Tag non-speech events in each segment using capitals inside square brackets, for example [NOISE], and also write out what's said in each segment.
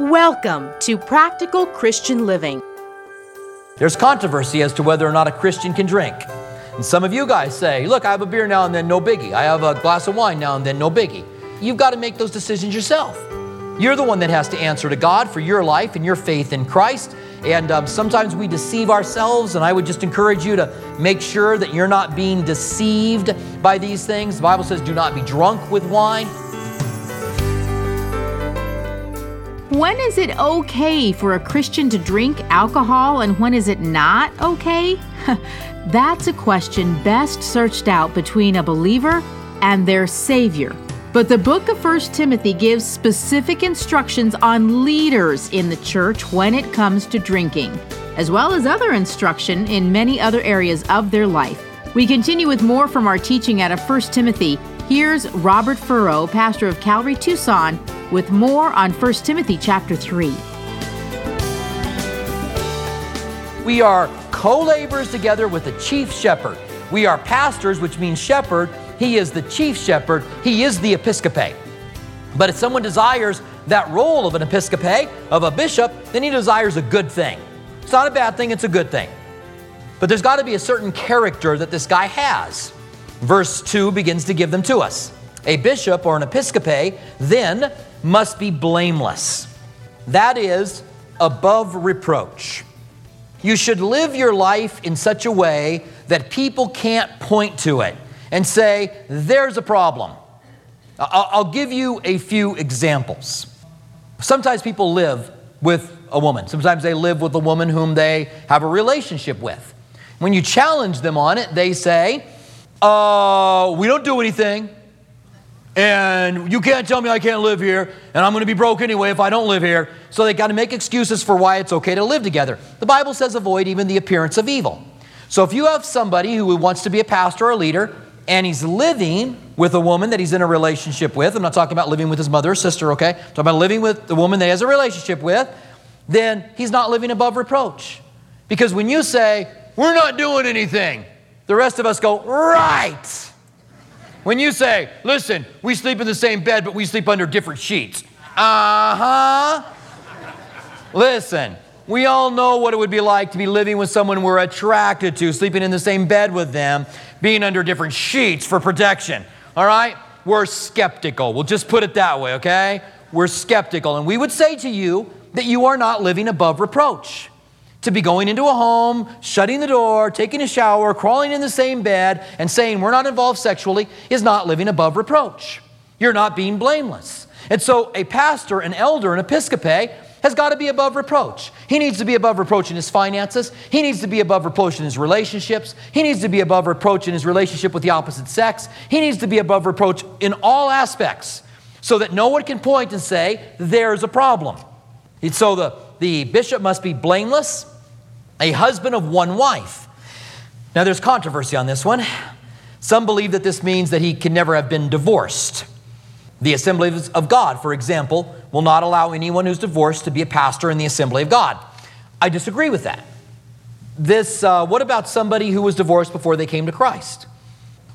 Welcome to Practical Christian Living. There's controversy as to whether or not a Christian can drink. And some of you guys say, look, I have a beer now and then, no biggie. I have a glass of wine now and then, no biggie. You've got to make those decisions yourself. You're the one that has to answer to God for your life and your faith in Christ. And um, sometimes we deceive ourselves, and I would just encourage you to make sure that you're not being deceived by these things. The Bible says, do not be drunk with wine. When is it okay for a Christian to drink alcohol and when is it not okay? [LAUGHS] That's a question best searched out between a believer and their Savior. But the book of 1 Timothy gives specific instructions on leaders in the church when it comes to drinking, as well as other instruction in many other areas of their life. We continue with more from our teaching out of 1 Timothy. Here's Robert Furrow, pastor of Calvary Tucson, with more on 1 Timothy chapter 3. We are co laborers together with the chief shepherd. We are pastors, which means shepherd, he is the chief shepherd, he is the episcopate. But if someone desires that role of an episcopate, of a bishop, then he desires a good thing. It's not a bad thing, it's a good thing. But there's got to be a certain character that this guy has. Verse 2 begins to give them to us. A bishop or an episcopate then must be blameless. That is, above reproach. You should live your life in such a way that people can't point to it and say, there's a problem. I'll give you a few examples. Sometimes people live with a woman. Sometimes they live with a woman whom they have a relationship with. When you challenge them on it, they say, uh, We don't do anything, and you can't tell me I can't live here, and I'm going to be broke anyway if I don't live here. So they got to make excuses for why it's okay to live together. The Bible says, Avoid even the appearance of evil. So if you have somebody who wants to be a pastor or a leader, and he's living with a woman that he's in a relationship with, I'm not talking about living with his mother or sister, okay? I'm talking about living with the woman that he has a relationship with, then he's not living above reproach. Because when you say, we're not doing anything, the rest of us go, right. When you say, listen, we sleep in the same bed, but we sleep under different sheets. Uh huh. Listen, we all know what it would be like to be living with someone we're attracted to, sleeping in the same bed with them, being under different sheets for protection. All right? We're skeptical. We'll just put it that way, okay? We're skeptical. And we would say to you that you are not living above reproach. To be going into a home, shutting the door, taking a shower, crawling in the same bed, and saying we're not involved sexually is not living above reproach. You're not being blameless. And so, a pastor, an elder, an episcopate has got to be above reproach. He needs to be above reproach in his finances. He needs to be above reproach in his relationships. He needs to be above reproach in his relationship with the opposite sex. He needs to be above reproach in all aspects so that no one can point and say, there's a problem. And so the, the bishop must be blameless, a husband of one wife. Now, there's controversy on this one. Some believe that this means that he can never have been divorced. The Assemblies of God, for example, will not allow anyone who's divorced to be a pastor in the Assembly of God. I disagree with that. This, uh, what about somebody who was divorced before they came to Christ?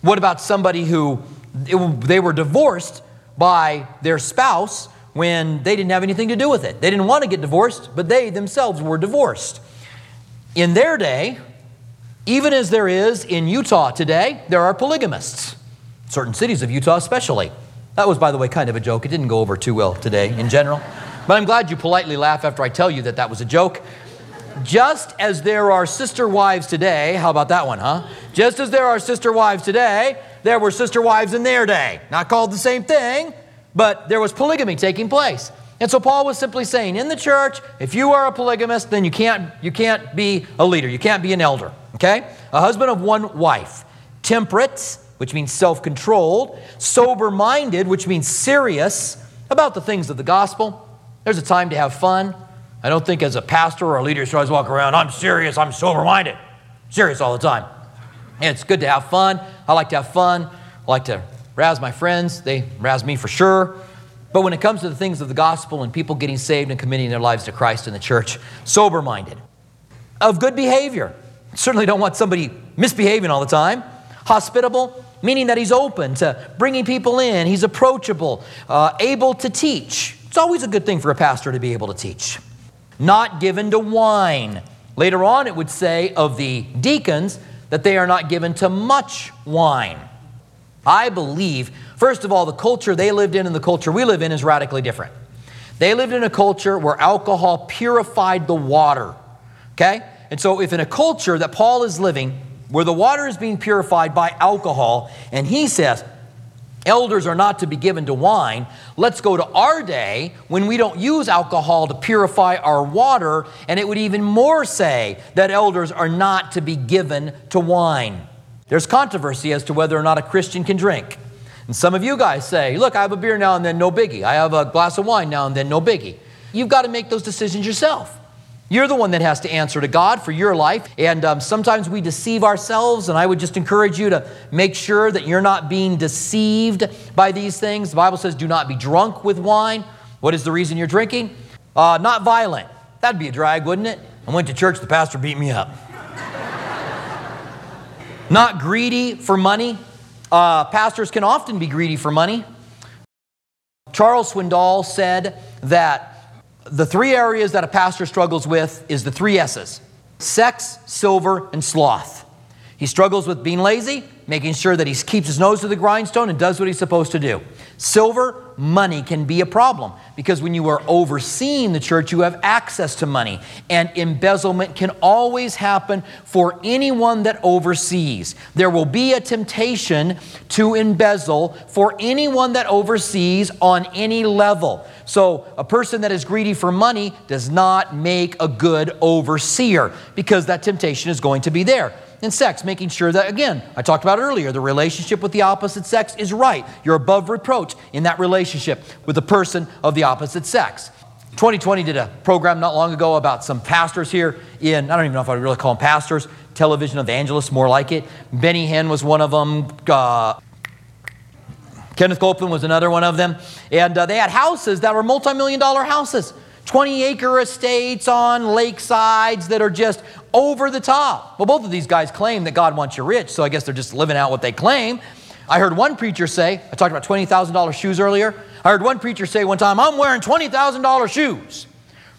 What about somebody who it, they were divorced by their spouse when they didn't have anything to do with it? They didn't want to get divorced, but they themselves were divorced. In their day, even as there is in Utah today, there are polygamists, certain cities of Utah especially. That was, by the way, kind of a joke. It didn't go over too well today in general. But I'm glad you politely laugh after I tell you that that was a joke. Just as there are sister wives today, how about that one, huh? Just as there are sister wives today, there were sister wives in their day. Not called the same thing, but there was polygamy taking place. And so Paul was simply saying, in the church, if you are a polygamist, then you can't, you can't be a leader. You can't be an elder, okay? A husband of one wife. Temperate, which means self controlled, sober minded, which means serious about the things of the gospel. There's a time to have fun. I don't think as a pastor or a leader should always walk around, I'm serious, I'm sober minded. Serious all the time. And it's good to have fun. I like to have fun. I like to razz my friends. They razz me for sure. But when it comes to the things of the gospel and people getting saved and committing their lives to Christ in the church, sober minded, of good behavior. Certainly don't want somebody misbehaving all the time. Hospitable, meaning that he's open to bringing people in, he's approachable, uh, able to teach, It's always a good thing for a pastor to be able to teach. Not given to wine. Later on, it would say of the deacons that they are not given to much wine. I believe, first of all, the culture they lived in and the culture we live in is radically different. They lived in a culture where alcohol purified the water. Okay? And so, if in a culture that Paul is living, where the water is being purified by alcohol, and he says, elders are not to be given to wine, let's go to our day when we don't use alcohol to purify our water, and it would even more say that elders are not to be given to wine. There's controversy as to whether or not a Christian can drink. And some of you guys say, look, I have a beer now and then, no biggie. I have a glass of wine now and then, no biggie. You've got to make those decisions yourself. You're the one that has to answer to God for your life. And um, sometimes we deceive ourselves, and I would just encourage you to make sure that you're not being deceived by these things. The Bible says, do not be drunk with wine. What is the reason you're drinking? Uh, not violent. That'd be a drag, wouldn't it? I went to church, the pastor beat me up. Not greedy for money. Uh, pastors can often be greedy for money. Charles Swindoll said that the three areas that a pastor struggles with is the three S's sex, silver, and sloth. He struggles with being lazy, making sure that he keeps his nose to the grindstone and does what he's supposed to do. Silver, money can be a problem because when you are overseeing the church, you have access to money. And embezzlement can always happen for anyone that oversees. There will be a temptation to embezzle for anyone that oversees on any level. So, a person that is greedy for money does not make a good overseer because that temptation is going to be there and sex, making sure that, again, I talked about earlier, the relationship with the opposite sex is right. You're above reproach in that relationship with the person of the opposite sex. 2020 did a program not long ago about some pastors here in, I don't even know if I would really call them pastors, television evangelists, more like it. Benny Hinn was one of them. Uh, Kenneth Copeland was another one of them. And uh, they had houses that were multi million dollar houses. 20 acre estates on lakesides that are just over the top. Well, both of these guys claim that God wants you rich, so I guess they're just living out what they claim. I heard one preacher say, I talked about $20,000 shoes earlier. I heard one preacher say one time, I'm wearing $20,000 shoes.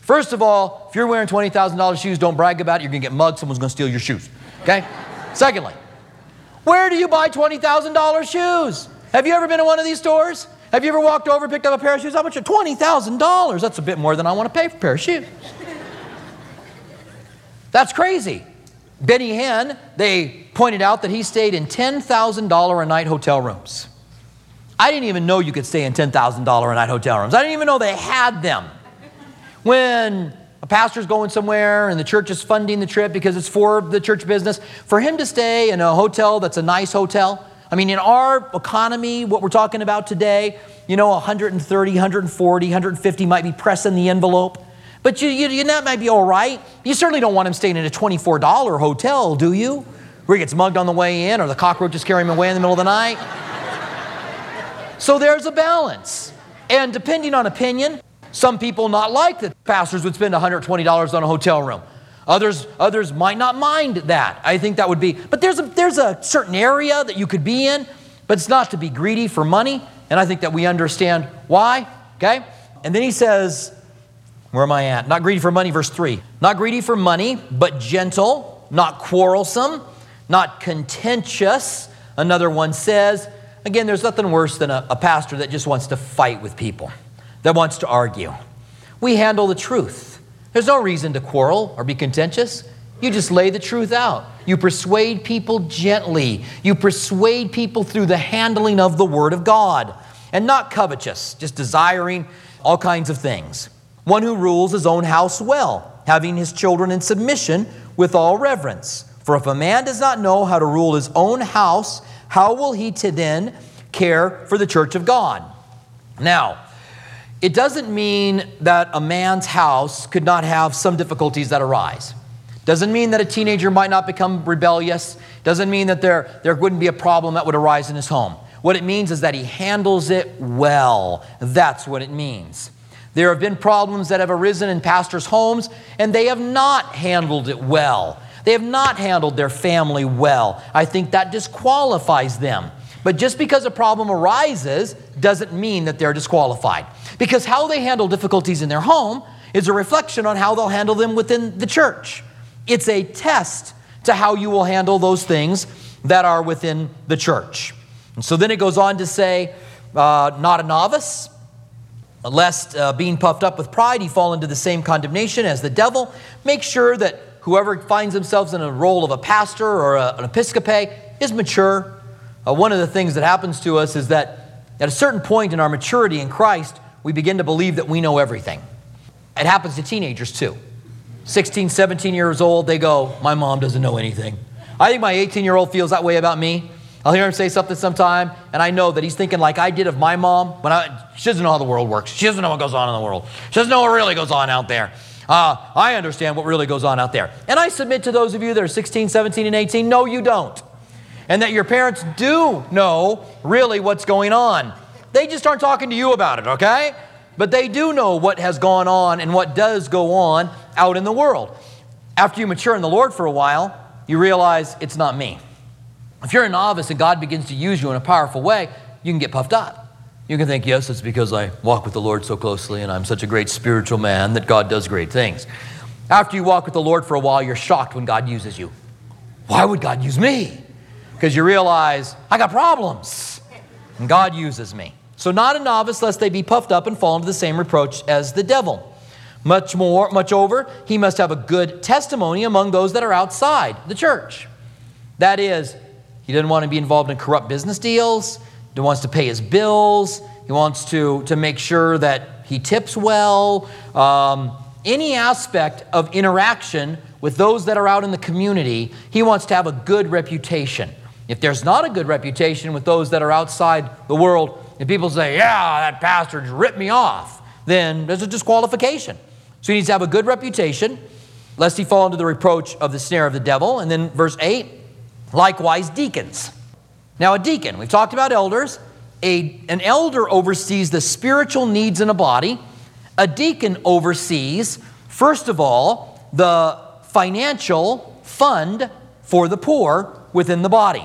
First of all, if you're wearing $20,000 shoes, don't brag about it. You're going to get mugged. Someone's going to steal your shoes. Okay? Secondly, where do you buy $20,000 shoes? Have you ever been to one of these stores? Have you ever walked over, picked up a pair of shoes? How much? $20,000. That's a bit more than I want to pay for a pair of shoes. That's crazy. Benny Hinn, they pointed out that he stayed in $10,000 a night hotel rooms. I didn't even know you could stay in $10,000 a night hotel rooms. I didn't even know they had them. When a pastor's going somewhere and the church is funding the trip because it's for the church business, for him to stay in a hotel that's a nice hotel, I mean, in our economy, what we're talking about today, you know, 130, 140, 150 might be pressing the envelope. But you, you, you, that might be all right. You certainly don't want him staying in a $24 hotel, do you? Where he gets mugged on the way in or the cockroaches carry him away in the middle of the night. [LAUGHS] so there's a balance. And depending on opinion, some people not like that pastors would spend $120 on a hotel room. Others, others might not mind that. I think that would be, but there's a, there's a certain area that you could be in, but it's not to be greedy for money. And I think that we understand why, okay? And then he says, where am I at? Not greedy for money, verse 3. Not greedy for money, but gentle, not quarrelsome, not contentious. Another one says, again, there's nothing worse than a, a pastor that just wants to fight with people, that wants to argue. We handle the truth. There's no reason to quarrel or be contentious. You just lay the truth out. You persuade people gently. You persuade people through the handling of the Word of God and not covetous, just desiring all kinds of things. One who rules his own house well, having his children in submission with all reverence. For if a man does not know how to rule his own house, how will he to then care for the church of God? Now, it doesn't mean that a man's house could not have some difficulties that arise. Doesn't mean that a teenager might not become rebellious. Doesn't mean that there, there wouldn't be a problem that would arise in his home. What it means is that he handles it well. That's what it means. There have been problems that have arisen in pastors' homes, and they have not handled it well. They have not handled their family well. I think that disqualifies them. But just because a problem arises doesn't mean that they're disqualified. Because how they handle difficulties in their home is a reflection on how they'll handle them within the church. It's a test to how you will handle those things that are within the church. And so then it goes on to say, uh, not a novice, lest uh, being puffed up with pride, he fall into the same condemnation as the devil. Make sure that whoever finds themselves in a role of a pastor or a, an episcopate is mature. Uh, one of the things that happens to us is that at a certain point in our maturity in Christ, we begin to believe that we know everything. It happens to teenagers too. 16, 17 years old, they go, My mom doesn't know anything. I think my 18 year old feels that way about me. I'll hear him say something sometime, and I know that he's thinking like I did of my mom. When I, she doesn't know how the world works. She doesn't know what goes on in the world. She doesn't know what really goes on out there. Uh, I understand what really goes on out there. And I submit to those of you that are 16, 17, and 18, no, you don't. And that your parents do know really what's going on. They just aren't talking to you about it, okay? But they do know what has gone on and what does go on out in the world. After you mature in the Lord for a while, you realize it's not me. If you're a novice and God begins to use you in a powerful way, you can get puffed up. You can think, yes, it's because I walk with the Lord so closely and I'm such a great spiritual man that God does great things. After you walk with the Lord for a while, you're shocked when God uses you. Why would God use me? Because you realize, I got problems and God uses me. So, not a novice, lest they be puffed up and fall into the same reproach as the devil. Much more, much over, he must have a good testimony among those that are outside the church. That is, he doesn't want to be involved in corrupt business deals. He wants to pay his bills. He wants to, to make sure that he tips well. Um, any aspect of interaction with those that are out in the community, he wants to have a good reputation. If there's not a good reputation with those that are outside the world, and people say, yeah, that pastor just ripped me off, then there's a disqualification. So he needs to have a good reputation, lest he fall into the reproach of the snare of the devil. And then verse 8, Likewise, deacons. Now, a deacon, we've talked about elders. A, an elder oversees the spiritual needs in a body. A deacon oversees, first of all, the financial fund for the poor within the body.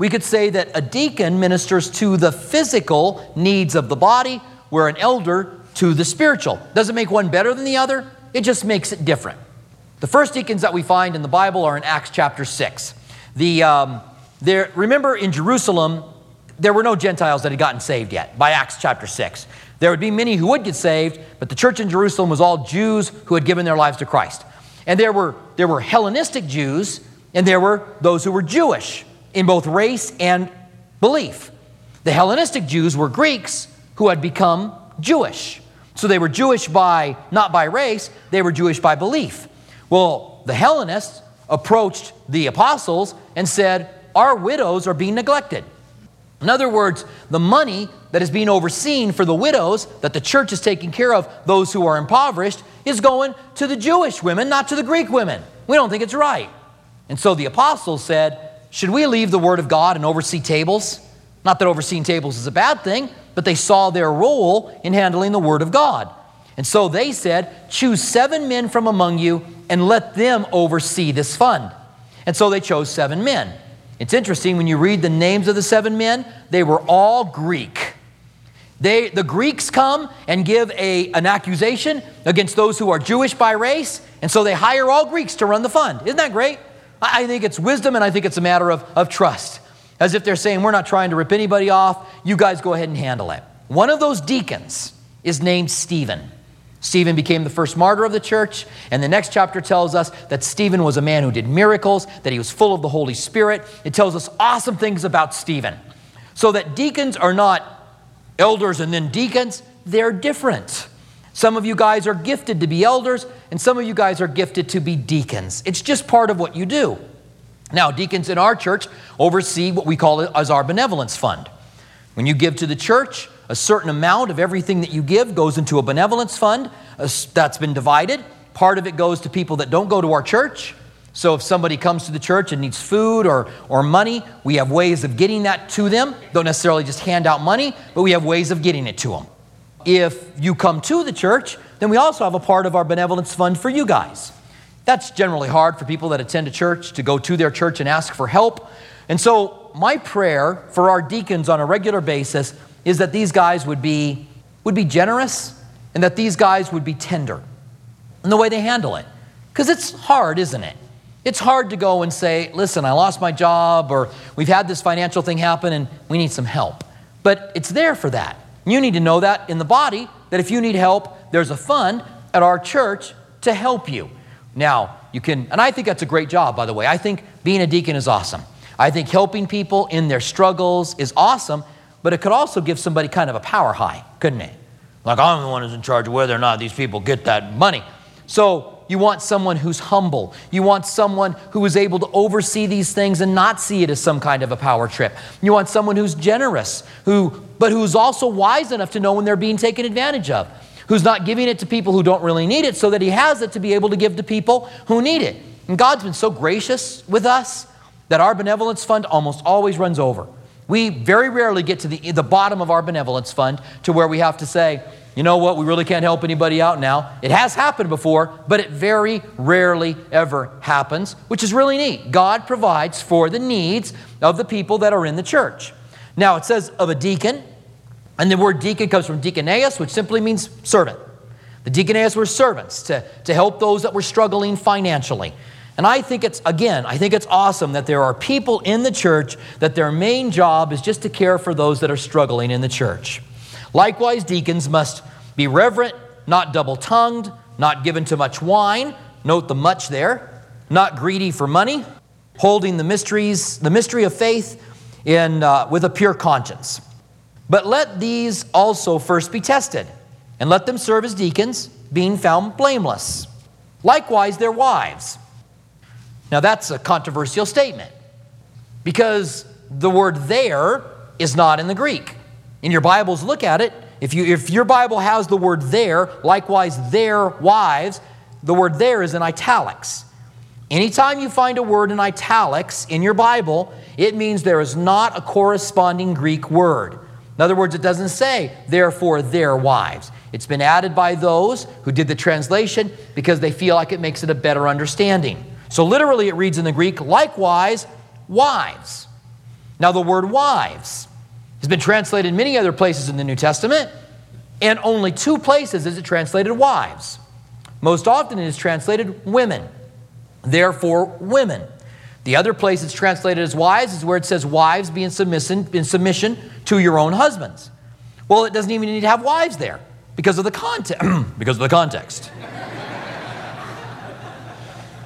We could say that a deacon ministers to the physical needs of the body, where an elder to the spiritual. Doesn't make one better than the other, it just makes it different. The first deacons that we find in the Bible are in Acts chapter 6. The, um, there, remember in Jerusalem, there were no Gentiles that had gotten saved yet by Acts chapter 6. There would be many who would get saved, but the church in Jerusalem was all Jews who had given their lives to Christ. And there were, there were Hellenistic Jews, and there were those who were Jewish in both race and belief. The Hellenistic Jews were Greeks who had become Jewish. So they were Jewish by, not by race, they were Jewish by belief. Well, the Hellenists approached the apostles and said, Our widows are being neglected. In other words, the money that is being overseen for the widows that the church is taking care of, those who are impoverished, is going to the Jewish women, not to the Greek women. We don't think it's right. And so the apostles said, Should we leave the word of God and oversee tables? Not that overseeing tables is a bad thing, but they saw their role in handling the word of God. And so they said, Choose seven men from among you and let them oversee this fund. And so they chose seven men. It's interesting when you read the names of the seven men, they were all Greek. They, the Greeks come and give a, an accusation against those who are Jewish by race, and so they hire all Greeks to run the fund. Isn't that great? I, think it's wisdom and I think it's a matter of, of trust. As if they're saying, We're not trying to rip anybody off, you guys go ahead and handle it. One of those deacons is named Stephen. Stephen became the first martyr of the church, and the next chapter tells us that Stephen was a man who did miracles, that he was full of the Holy Spirit. It tells us awesome things about Stephen. So that deacons are not elders and then deacons, they're different. Some of you guys are gifted to be elders, and some of you guys are gifted to be deacons. It's just part of what you do. Now, deacons in our church oversee what we call as our benevolence fund. When you give to the church, a certain amount of everything that you give goes into a benevolence fund that's been divided. Part of it goes to people that don't go to our church. So if somebody comes to the church and needs food or, or money, we have ways of getting that to them. Don't necessarily just hand out money, but we have ways of getting it to them. If you come to the church, then we also have a part of our benevolence fund for you guys. That's generally hard for people that attend a church to go to their church and ask for help. And so, my prayer for our deacons on a regular basis is that these guys would be would be generous and that these guys would be tender in the way they handle it. Because it's hard, isn't it? It's hard to go and say, listen, I lost my job, or we've had this financial thing happen and we need some help. But it's there for that. You need to know that in the body, that if you need help, there's a fund at our church to help you. Now, you can, and I think that's a great job, by the way. I think being a deacon is awesome. I think helping people in their struggles is awesome, but it could also give somebody kind of a power high, couldn't it? Like, I'm the one who's in charge of whether or not these people get that money. So, you want someone who's humble. You want someone who is able to oversee these things and not see it as some kind of a power trip. You want someone who's generous, who, but who's also wise enough to know when they're being taken advantage of, who's not giving it to people who don't really need it so that he has it to be able to give to people who need it. And God's been so gracious with us that our benevolence fund almost always runs over. We very rarely get to the, the bottom of our benevolence fund to where we have to say, you know what, we really can't help anybody out now. It has happened before, but it very rarely ever happens, which is really neat. God provides for the needs of the people that are in the church. Now, it says of a deacon, and the word deacon comes from diakonos, which simply means servant. The diakonos were servants to, to help those that were struggling financially. And I think it's, again, I think it's awesome that there are people in the church that their main job is just to care for those that are struggling in the church. Likewise, deacons must be reverent, not double tongued, not given to much wine. Note the much there. Not greedy for money, holding the mysteries, the mystery of faith in, uh, with a pure conscience. But let these also first be tested, and let them serve as deacons, being found blameless. Likewise, their wives. Now, that's a controversial statement because the word there is not in the Greek. In your Bibles, look at it. If, you, if your Bible has the word there, likewise their wives, the word there is in italics. Anytime you find a word in italics in your Bible, it means there is not a corresponding Greek word. In other words, it doesn't say, therefore, their wives. It's been added by those who did the translation because they feel like it makes it a better understanding. So literally, it reads in the Greek, likewise, wives. Now, the word wives has been translated many other places in the New Testament, and only two places is it translated wives. Most often it is translated women, therefore, women. The other place it's translated as wives is where it says wives be in submission, in submission to your own husbands. Well, it doesn't even need to have wives there because of the context. [CLEARS THROAT] because of the context.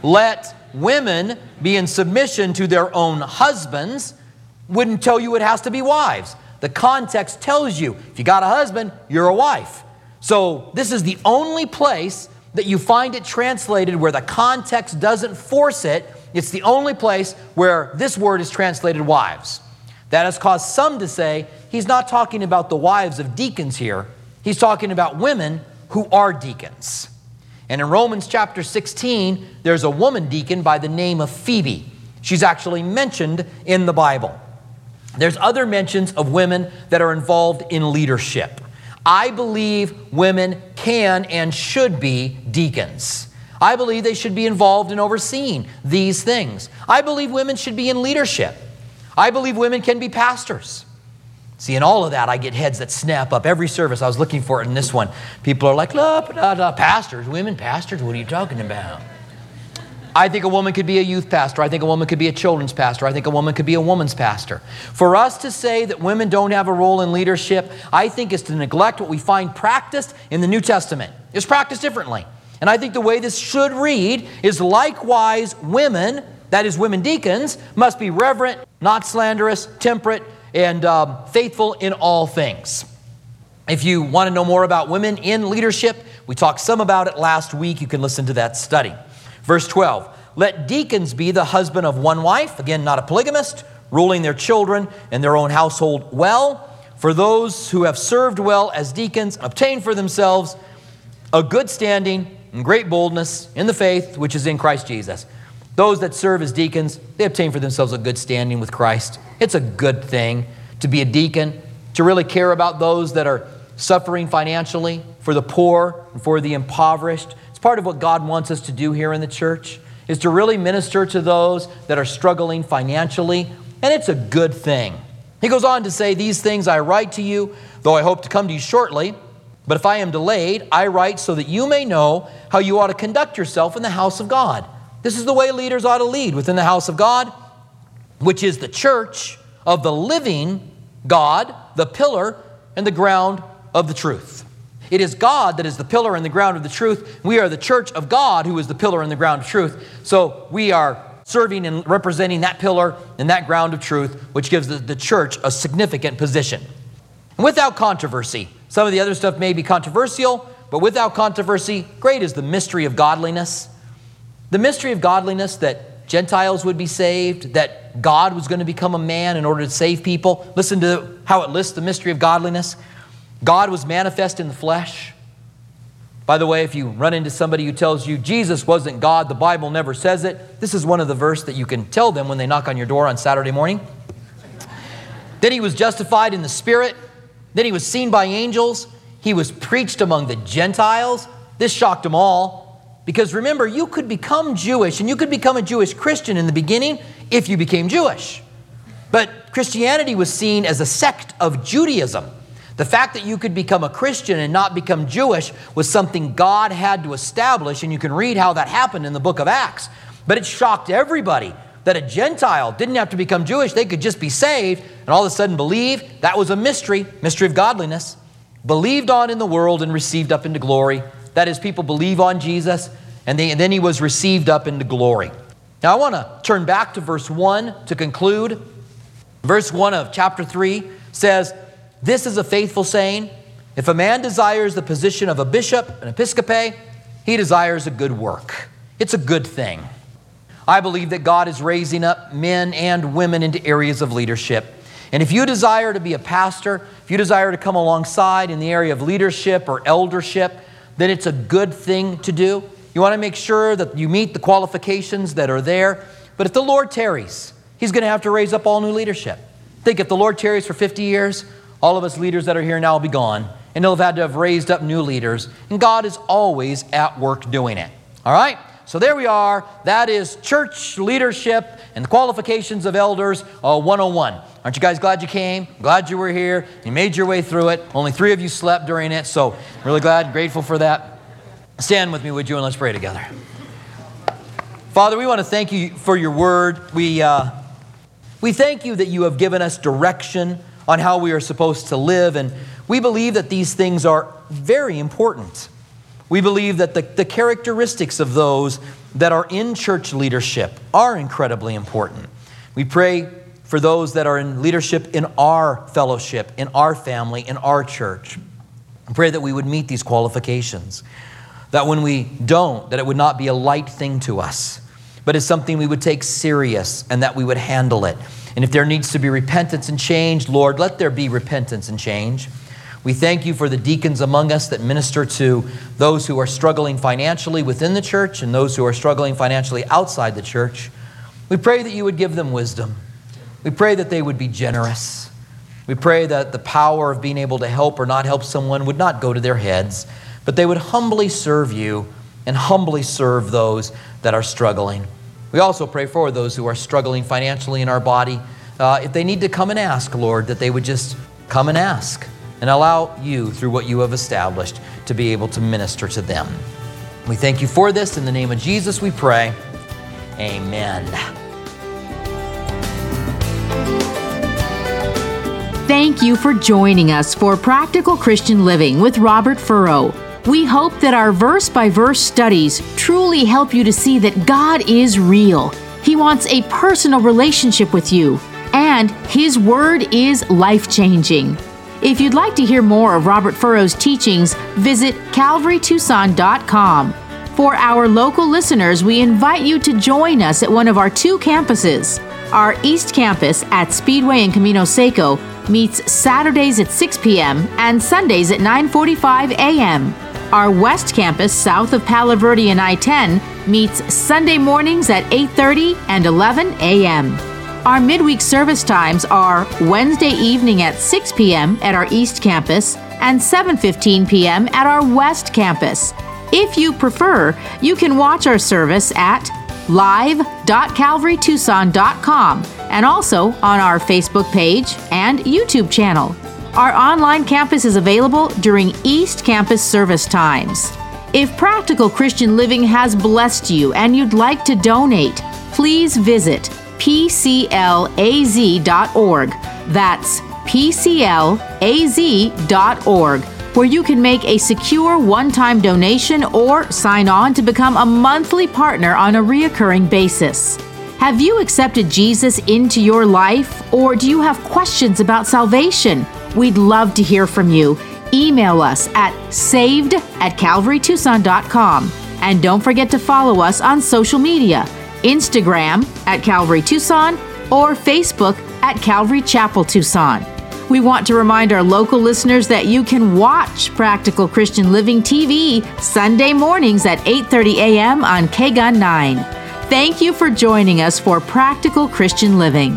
Let women be in submission to their own husbands wouldn't tell you it has to be wives. The context tells you if you got a husband, you're a wife. So this is the only place that you find it translated where the context doesn't force it. It's the only place where this word is translated wives. That has caused some to say he's not talking about the wives of deacons here, he's talking about women who are deacons. And in Romans chapter 16, there's a woman deacon by the name of Phoebe. She's actually mentioned in the Bible. There's other mentions of women that are involved in leadership. I believe women can and should be deacons. I believe they should be involved in overseeing these things. I believe women should be in leadership. I believe women can be pastors. See, in all of that, I get heads that snap up. Every service, I was looking for it in this one. People are like, la, da, da, pastors, women pastors, what are you talking about? I think a woman could be a youth pastor. I think a woman could be a children's pastor. I think a woman could be a woman's pastor. For us to say that women don't have a role in leadership, I think is to neglect what we find practiced in the New Testament. It's practiced differently. And I think the way this should read is likewise women, that is, women deacons, must be reverent, not slanderous, temperate, and um, faithful in all things. If you want to know more about women in leadership, we talked some about it last week. You can listen to that study. Verse 12 Let deacons be the husband of one wife, again, not a polygamist, ruling their children and their own household well. For those who have served well as deacons, obtain for themselves a good standing and great boldness in the faith which is in Christ Jesus. Those that serve as deacons, they obtain for themselves a good standing with Christ. It's a good thing to be a deacon, to really care about those that are suffering financially, for the poor, and for the impoverished, part of what God wants us to do here in the church is to really minister to those that are struggling financially, and it's a good thing. He goes on to say, These things I write to you, though I hope to come to you shortly. But if I am delayed, I write so that you may know how you ought to conduct yourself in the house of God. This is the way leaders ought to lead within the house of God, which is the church of the living God, the pillar and the ground of the truth. It is God that is the pillar and the ground of the truth. We are the church of God who is the pillar and the ground of truth. So we are serving and representing that pillar and that ground of truth, which gives the, the church a significant position. And without controversy, some of the other stuff may be controversial, but without controversy, great is the mystery of godliness. The mystery of godliness that Gentiles would be saved, that God was going to become a man in order to save people. Listen to how it lists the mystery of godliness. God was manifest in the flesh. By the way, if you run into somebody who tells you Jesus wasn't God, the Bible never says it, this is one of the verses that you can tell them when they knock on your door on Saturday morning. Then he was justified in the Spirit. Then he was seen by angels. He was preached among the Gentiles. This shocked them all because remember, you could become Jewish and you could become a Jewish Christian in the beginning if you became Jewish. But Christianity was seen as a sect of Judaism. The fact that you could become a Christian and not become Jewish was something God had to establish, and you can read how that happened in the book of Acts. But it shocked everybody that a Gentile didn't have to become Jewish, they could just be saved and all of a sudden believe. That was a mystery, mystery of godliness. Believed on in the world and received up into glory. That is, people believe on Jesus, and, they, and then he was received up into glory. Now, I want to turn back to verse 1 to conclude. Verse 1 of chapter 3 says, this is a faithful saying. If a man desires the position of a bishop, an episcopate, he desires a good work. It's a good thing. I believe that God is raising up men and women into areas of leadership. And if you desire to be a pastor, if you desire to come alongside in the area of leadership or eldership, then it's a good thing to do. You want to make sure that you meet the qualifications that are there. But if the Lord tarries, He's going to have to raise up all new leadership. Think if the Lord tarries for 50 years, all of us leaders that are here now will be gone, and they'll have had to have raised up new leaders. And God is always at work doing it. All right? So there we are. That is church leadership and the qualifications of elders uh, 101. Aren't you guys glad you came? Glad you were here. You made your way through it. Only three of you slept during it, so really glad, grateful for that. Stand with me, would you, and let's pray together. Father, we want to thank you for your word. We, uh, we thank you that you have given us direction on how we are supposed to live. And we believe that these things are very important. We believe that the, the characteristics of those that are in church leadership are incredibly important. We pray for those that are in leadership in our fellowship, in our family, in our church. I pray that we would meet these qualifications. That when we don't, that it would not be a light thing to us, but it's something we would take serious and that we would handle it and if there needs to be repentance and change, Lord, let there be repentance and change. We thank you for the deacons among us that minister to those who are struggling financially within the church and those who are struggling financially outside the church. We pray that you would give them wisdom. We pray that they would be generous. We pray that the power of being able to help or not help someone would not go to their heads, but they would humbly serve you and humbly serve those that are struggling. We also pray for those who are struggling financially in our body. Uh, if they need to come and ask, Lord, that they would just come and ask and allow you, through what you have established, to be able to minister to them. We thank you for this. In the name of Jesus, we pray. Amen. Thank you for joining us for Practical Christian Living with Robert Furrow. We hope that our verse by verse studies truly help you to see that God is real. He wants a personal relationship with you, and His Word is life changing. If you'd like to hear more of Robert Furrow's teachings, visit calvarytucson.com. For our local listeners, we invite you to join us at one of our two campuses. Our East Campus at Speedway and Camino Seco meets Saturdays at 6 p.m. and Sundays at 9:45 a.m. Our West Campus, south of Palo Verde and I-10, meets Sunday mornings at 8:30 and 11 a.m. Our midweek service times are Wednesday evening at 6 p.m. at our East Campus and 7:15 p.m. at our West Campus. If you prefer, you can watch our service at live.calvarytucson.com and also on our Facebook page and YouTube channel. Our online campus is available during East Campus service times. If Practical Christian Living has blessed you and you'd like to donate, please visit pclaz.org. That's pclaz.org, where you can make a secure one time donation or sign on to become a monthly partner on a reoccurring basis. Have you accepted Jesus into your life, or do you have questions about salvation? We'd love to hear from you. Email us at saved at calvarytucson.com. And don't forget to follow us on social media Instagram at Calvary Tucson or Facebook at Calvary Chapel Tucson. We want to remind our local listeners that you can watch Practical Christian Living TV Sunday mornings at 8:30 a.m. on KGUN 9. Thank you for joining us for Practical Christian Living.